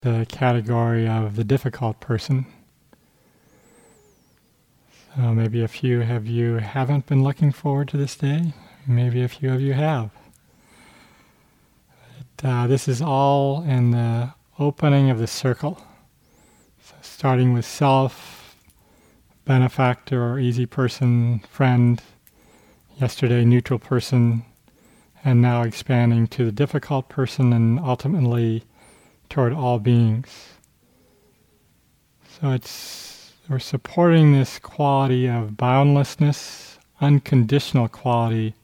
the category of the difficult person. So maybe a few of you haven't been looking forward to this day. Maybe a few of you have. But, uh, this is all in the opening of the circle. So starting with self, benefactor or easy person, friend, yesterday neutral person, and now expanding to the difficult person and ultimately toward all beings. So it's we're supporting this quality of boundlessness, unconditional quality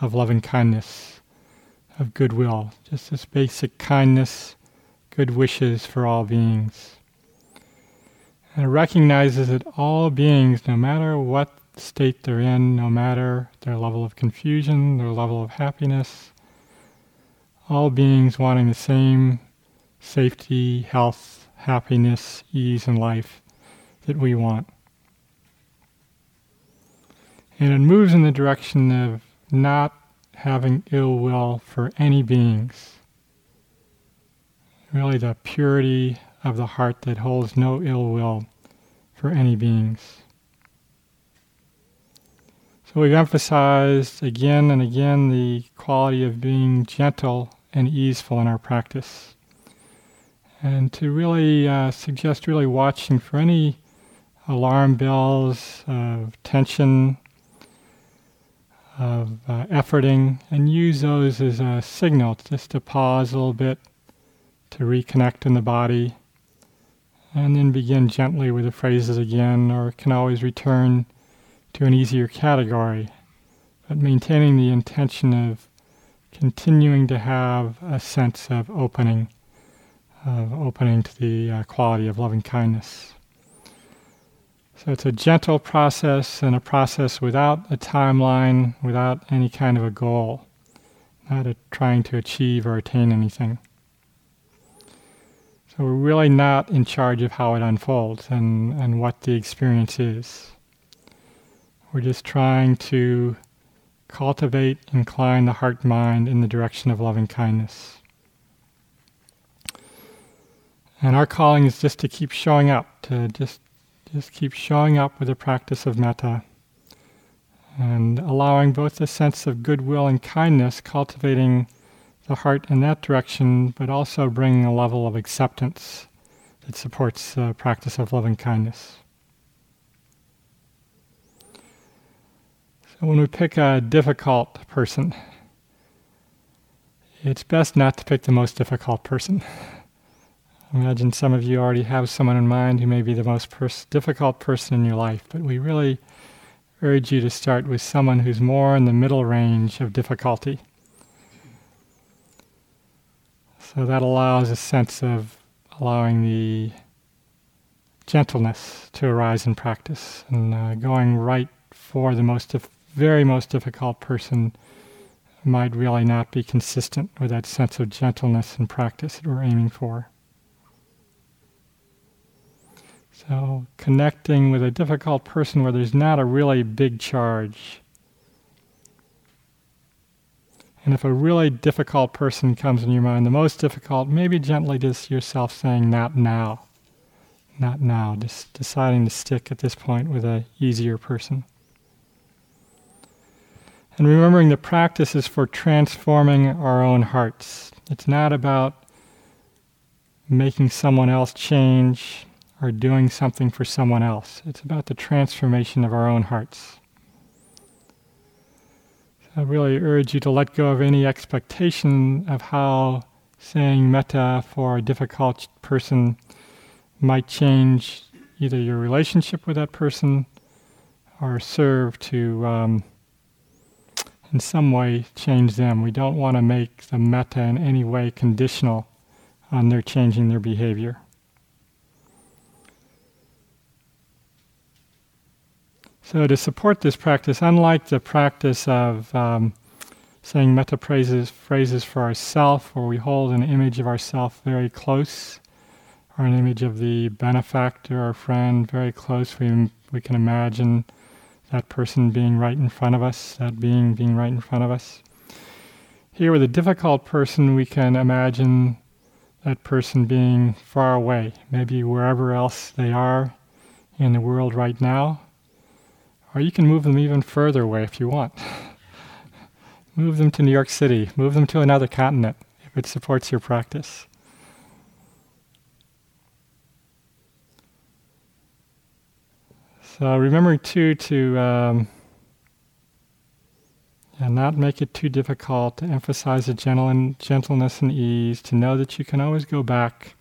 of loving kindness, of goodwill, just this basic kindness, good wishes for all beings. And it recognizes that all beings, no matter what state they're in, no matter their level of confusion, their level of happiness, all beings wanting the same safety, health, happiness, ease in life that we want. And it moves in the direction of not having ill will for any beings. Really, the purity of the heart that holds no ill will for any beings. So we've emphasized again and again the quality of being gentle and easeful in our practice and to really uh, suggest really watching for any alarm bells of tension, of uh, efforting, and use those as a signal just to pause a little bit, to reconnect in the body, and then begin gently with the phrases again, or can always return to an easier category, but maintaining the intention of continuing to have a sense of opening of opening to the uh, quality of loving kindness. So it's a gentle process and a process without a timeline, without any kind of a goal, not a trying to achieve or attain anything. So we're really not in charge of how it unfolds and, and what the experience is. We're just trying to cultivate, incline the heart mind in the direction of loving kindness. And our calling is just to keep showing up, to just just keep showing up with the practice of metta and allowing both the sense of goodwill and kindness, cultivating the heart in that direction, but also bringing a level of acceptance that supports the practice of loving kindness. So when we pick a difficult person, it's best not to pick the most difficult person. Imagine some of you already have someone in mind who may be the most pers- difficult person in your life, but we really urge you to start with someone who's more in the middle range of difficulty. So that allows a sense of allowing the gentleness to arise in practice and uh, going right for the most dif- very most difficult person might really not be consistent with that sense of gentleness in practice that we're aiming for. So, connecting with a difficult person where there's not a really big charge. And if a really difficult person comes in your mind, the most difficult, maybe gently just yourself saying, not now. Not now. Just deciding to stick at this point with a easier person. And remembering the practice is for transforming our own hearts. It's not about making someone else change, or doing something for someone else. It's about the transformation of our own hearts. So I really urge you to let go of any expectation of how saying metta for a difficult person might change either your relationship with that person or serve to, um, in some way, change them. We don't want to make the metta in any way conditional on their changing their behavior. So to support this practice, unlike the practice of um, saying metta phrases, phrases for ourself, where we hold an image of ourself very close, or an image of the benefactor or friend very close, we, we can imagine that person being right in front of us, that being being right in front of us. Here with a difficult person, we can imagine that person being far away, maybe wherever else they are in the world right now, or you can move them even further away if you want. move them to New York City, move them to another continent if it supports your practice. So remember too to um, and not make it too difficult, to emphasize the gentle and gentleness and ease, to know that you can always go back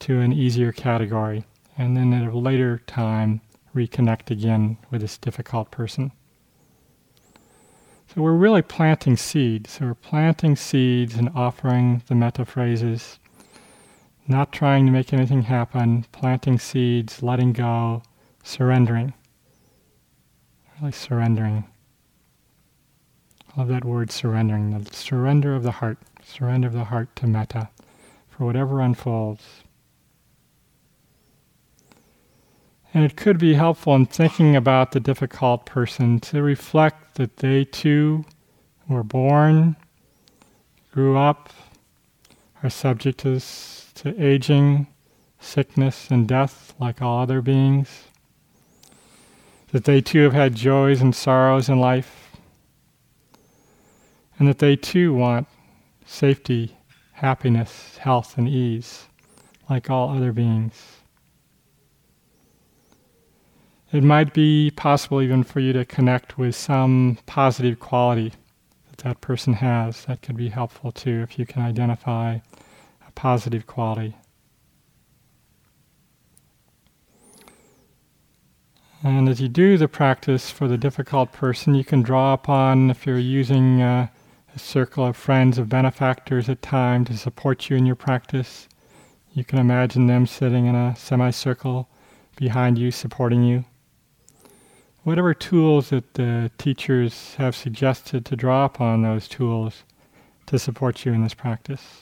to an easier category, and then at a later time reconnect again with this difficult person. So we're really planting seeds. So we're planting seeds and offering the metta phrases, not trying to make anything happen, planting seeds, letting go, surrendering. Really surrendering. I love that word surrendering, the surrender of the heart, surrender of the heart to metta for whatever unfolds. And it could be helpful in thinking about the difficult person to reflect that they too were born, grew up, are subject to, to aging, sickness, and death like all other beings that they too have had joys and sorrows in life, and that they too want safety, happiness, health, and ease, like all other beings. It might be possible even for you to connect with some positive quality that that person has. That could be helpful too if you can identify a positive quality. And as you do the practice for the difficult person, you can draw upon, if you're using uh, a circle of friends, of benefactors at time to support you in your practice, you can imagine them sitting in a semicircle behind you, supporting you. Whatever tools that the teachers have suggested to draw upon those tools to support you in this practice.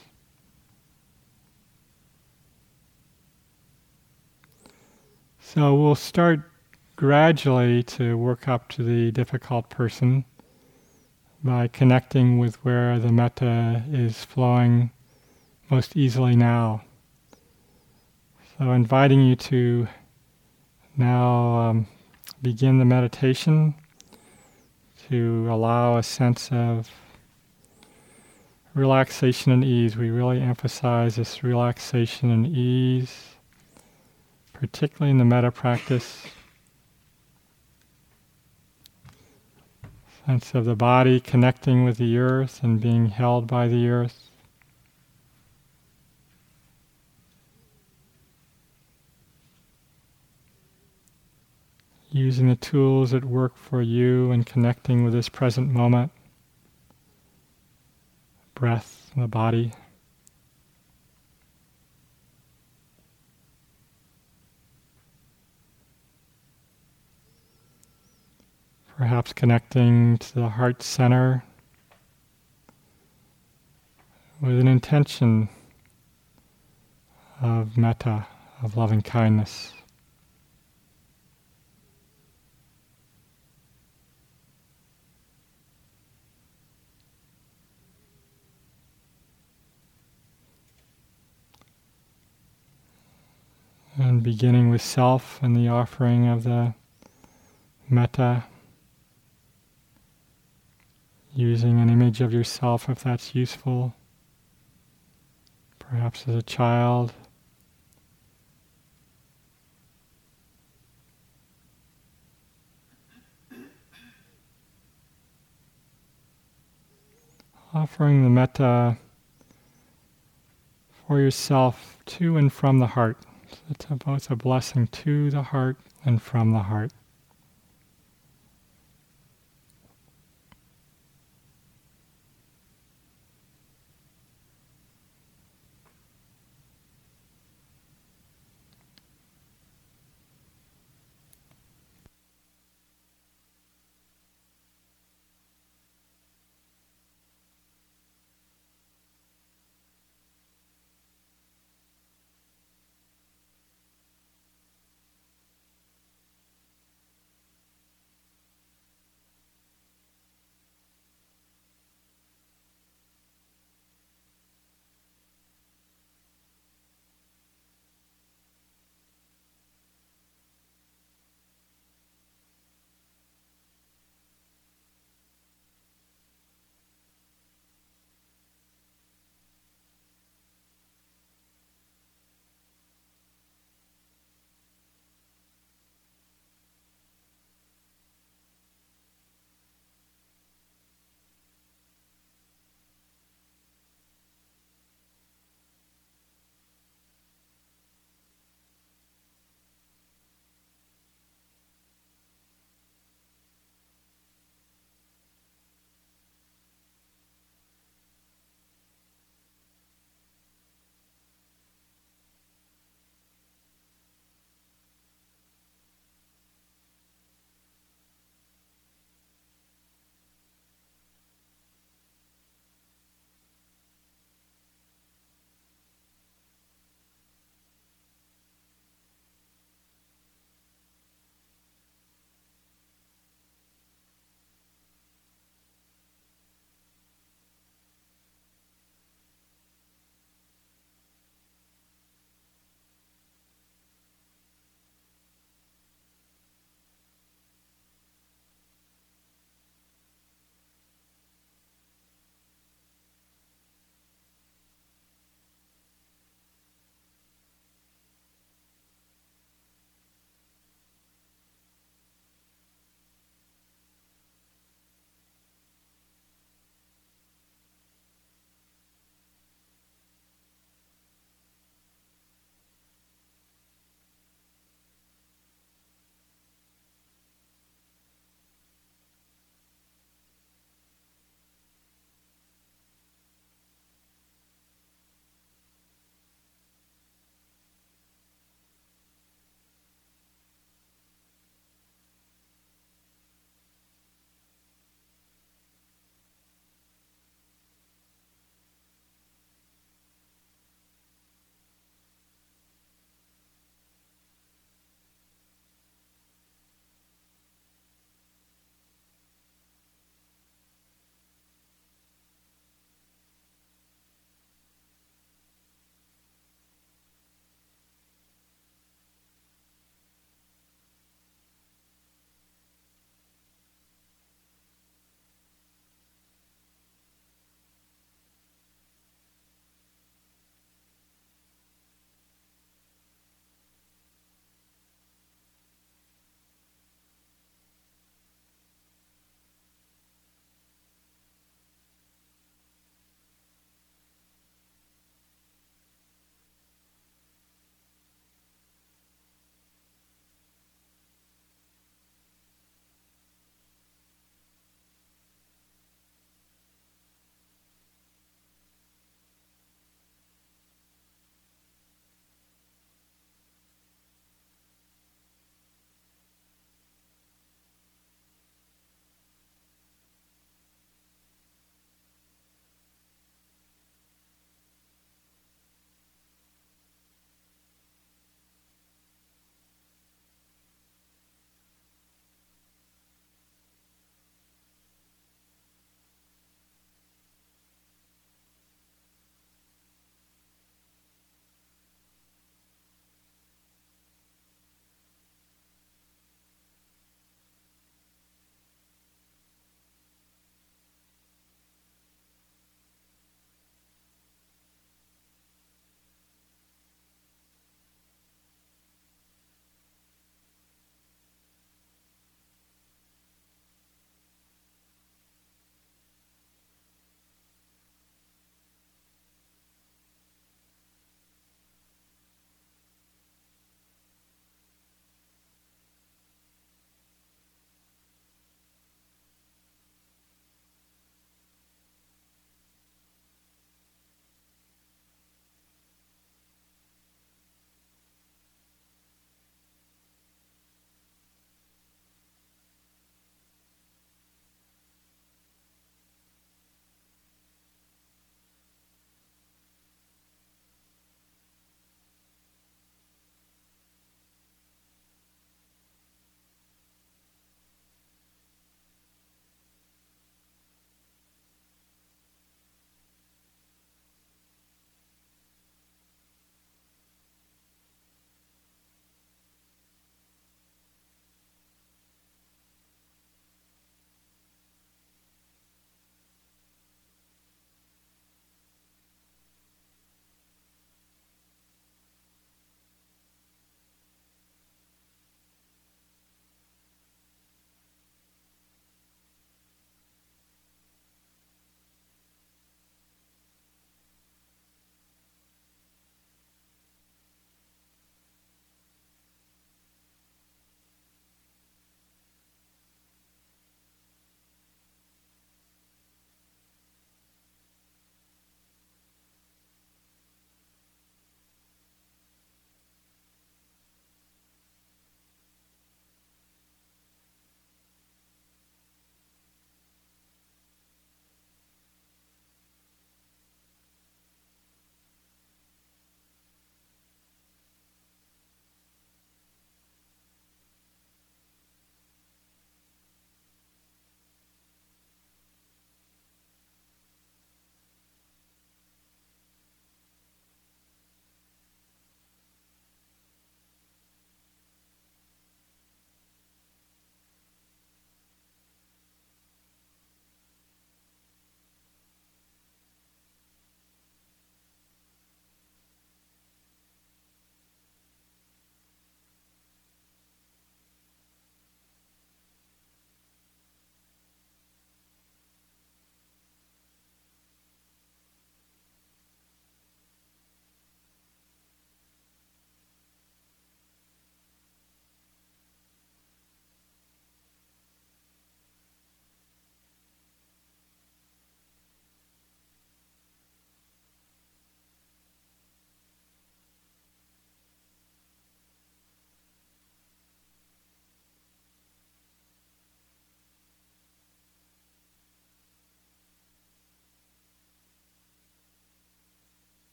So we'll start gradually to work up to the difficult person by connecting with where the metta is flowing most easily now. So, inviting you to now um, begin the meditation to allow a sense of relaxation and ease. We really emphasize this relaxation and ease, particularly in the metta practice. sense of the body connecting with the earth and being held by the earth. Using the tools that work for you and connecting with this present moment, breath, the body. Perhaps connecting to the heart center with an intention of metta, of loving kindness. And beginning with self and the offering of the metta using an image of yourself if that's useful, perhaps as a child. Offering the metta for yourself to and from the heart. It's both a blessing to the heart and from the heart.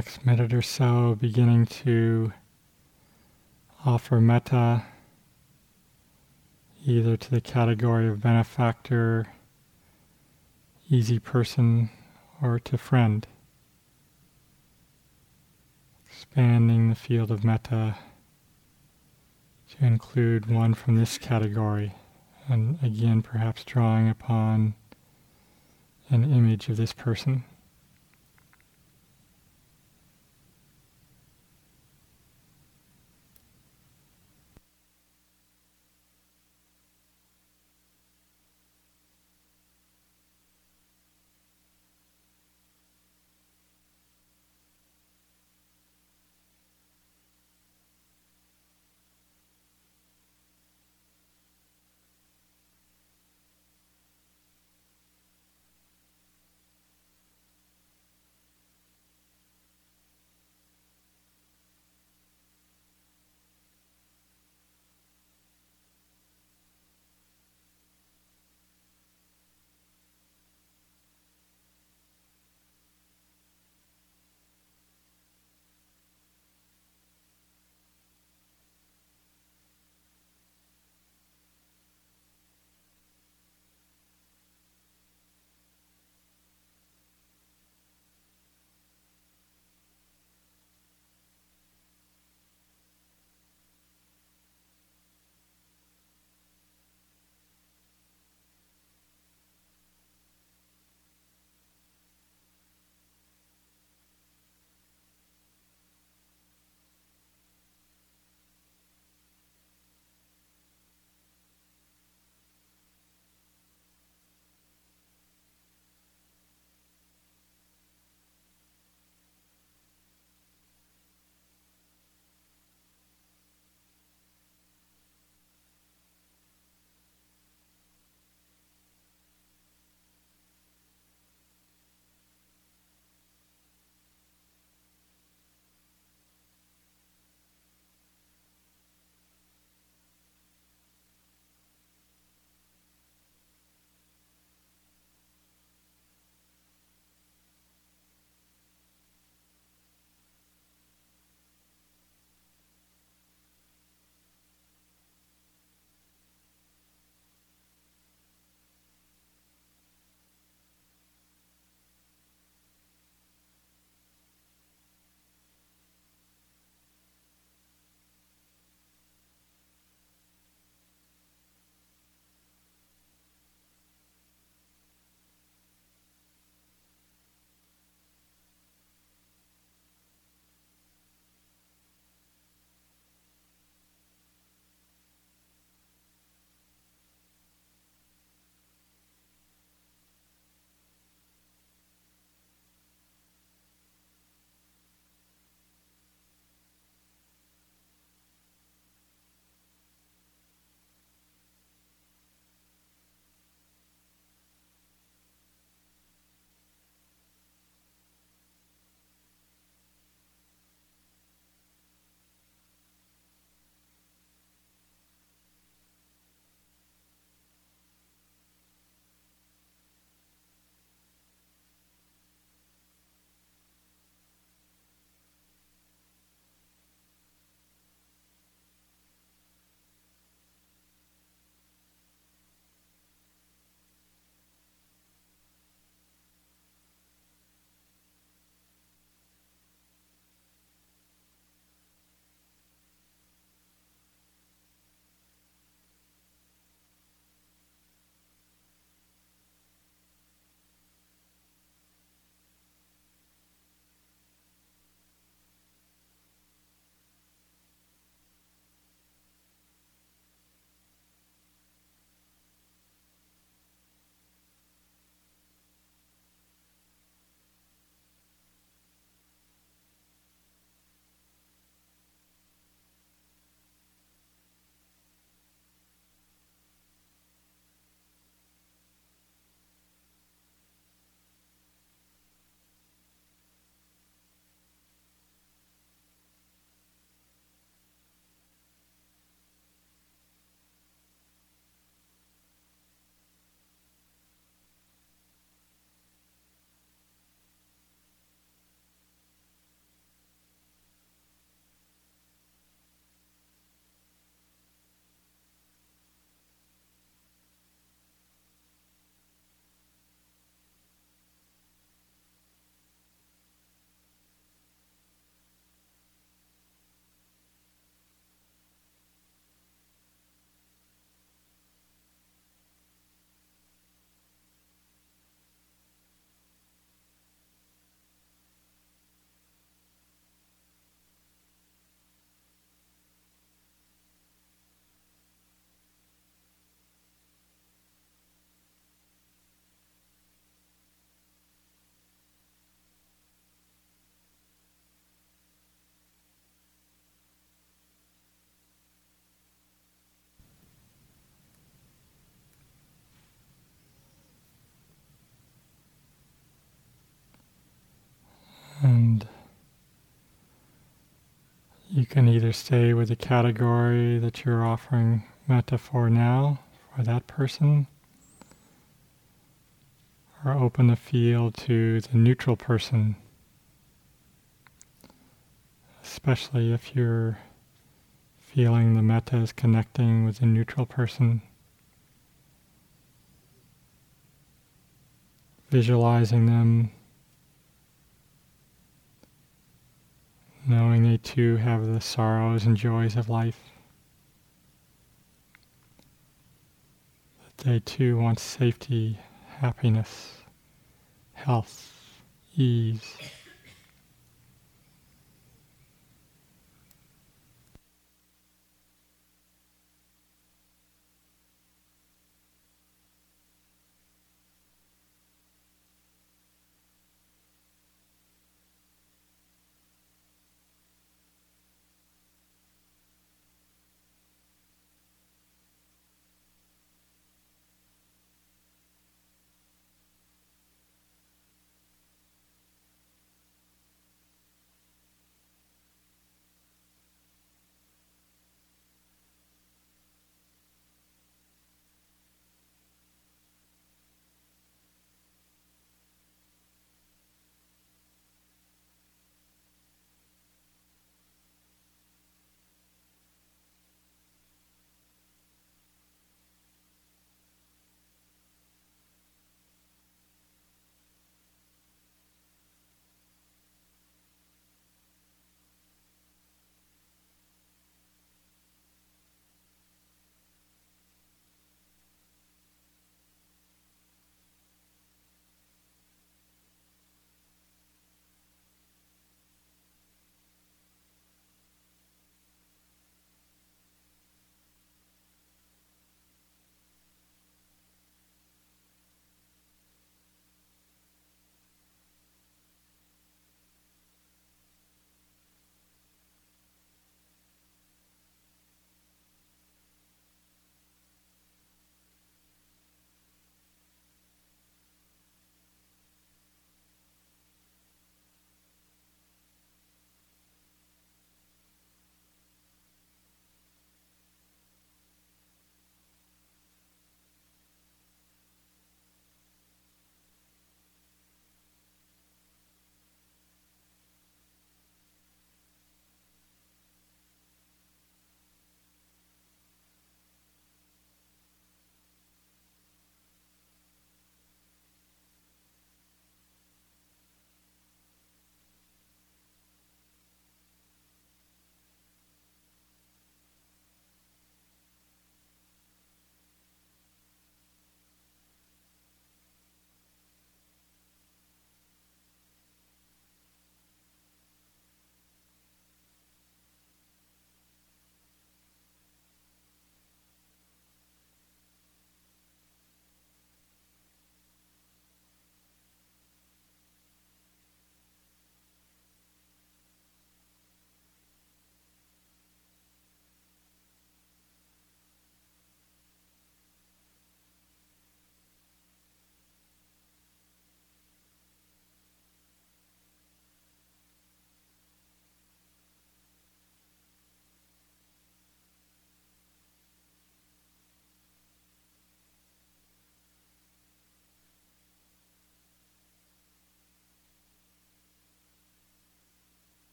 Next minute or so, beginning to offer metta either to the category of benefactor, easy person, or to friend. Expanding the field of metta to include one from this category, and again, perhaps drawing upon an image of this person. Can either stay with the category that you're offering metta for now, for that person, or open the field to the neutral person, especially if you're feeling the metta is connecting with the neutral person. Visualizing them, knowing they too have the sorrows and joys of life. That they too want safety, happiness, health, ease.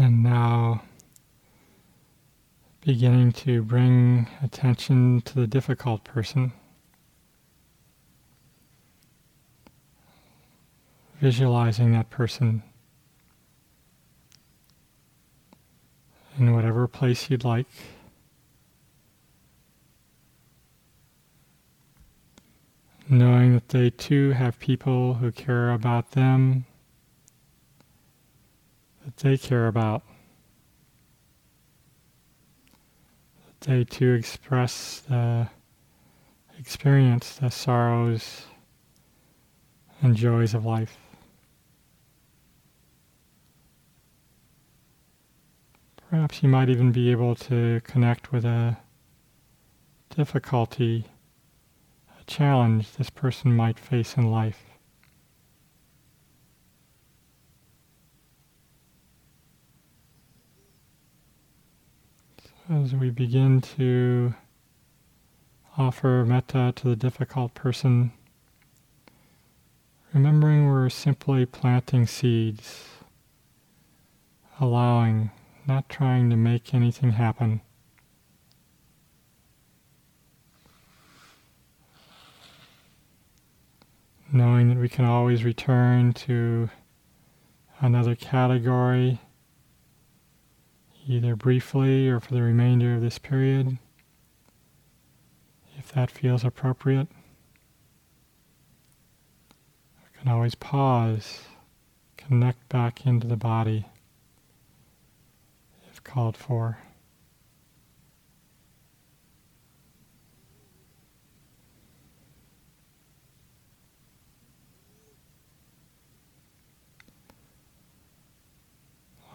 And now beginning to bring attention to the difficult person. Visualizing that person in whatever place you'd like. Knowing that they too have people who care about them, they care about. They too express the experience the sorrows and joys of life. Perhaps you might even be able to connect with a difficulty, a challenge this person might face in life. So as we begin to offer metta to the difficult person, remembering we're simply planting seeds, allowing not trying to make anything happen. Knowing that we can always return to another category, either briefly or for the remainder of this period, if that feels appropriate. We can always pause, connect back into the body if called for.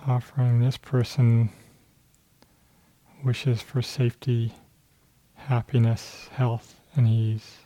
Offering this person wishes for safety, happiness, health, and ease.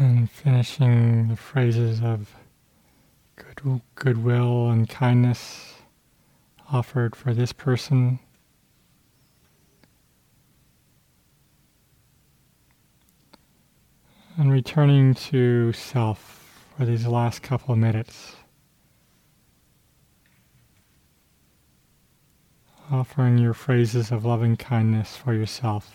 And finishing the phrases of good, goodwill and kindness offered for this person. And returning to self for these last couple of minutes. Offering your phrases of loving kindness for yourself.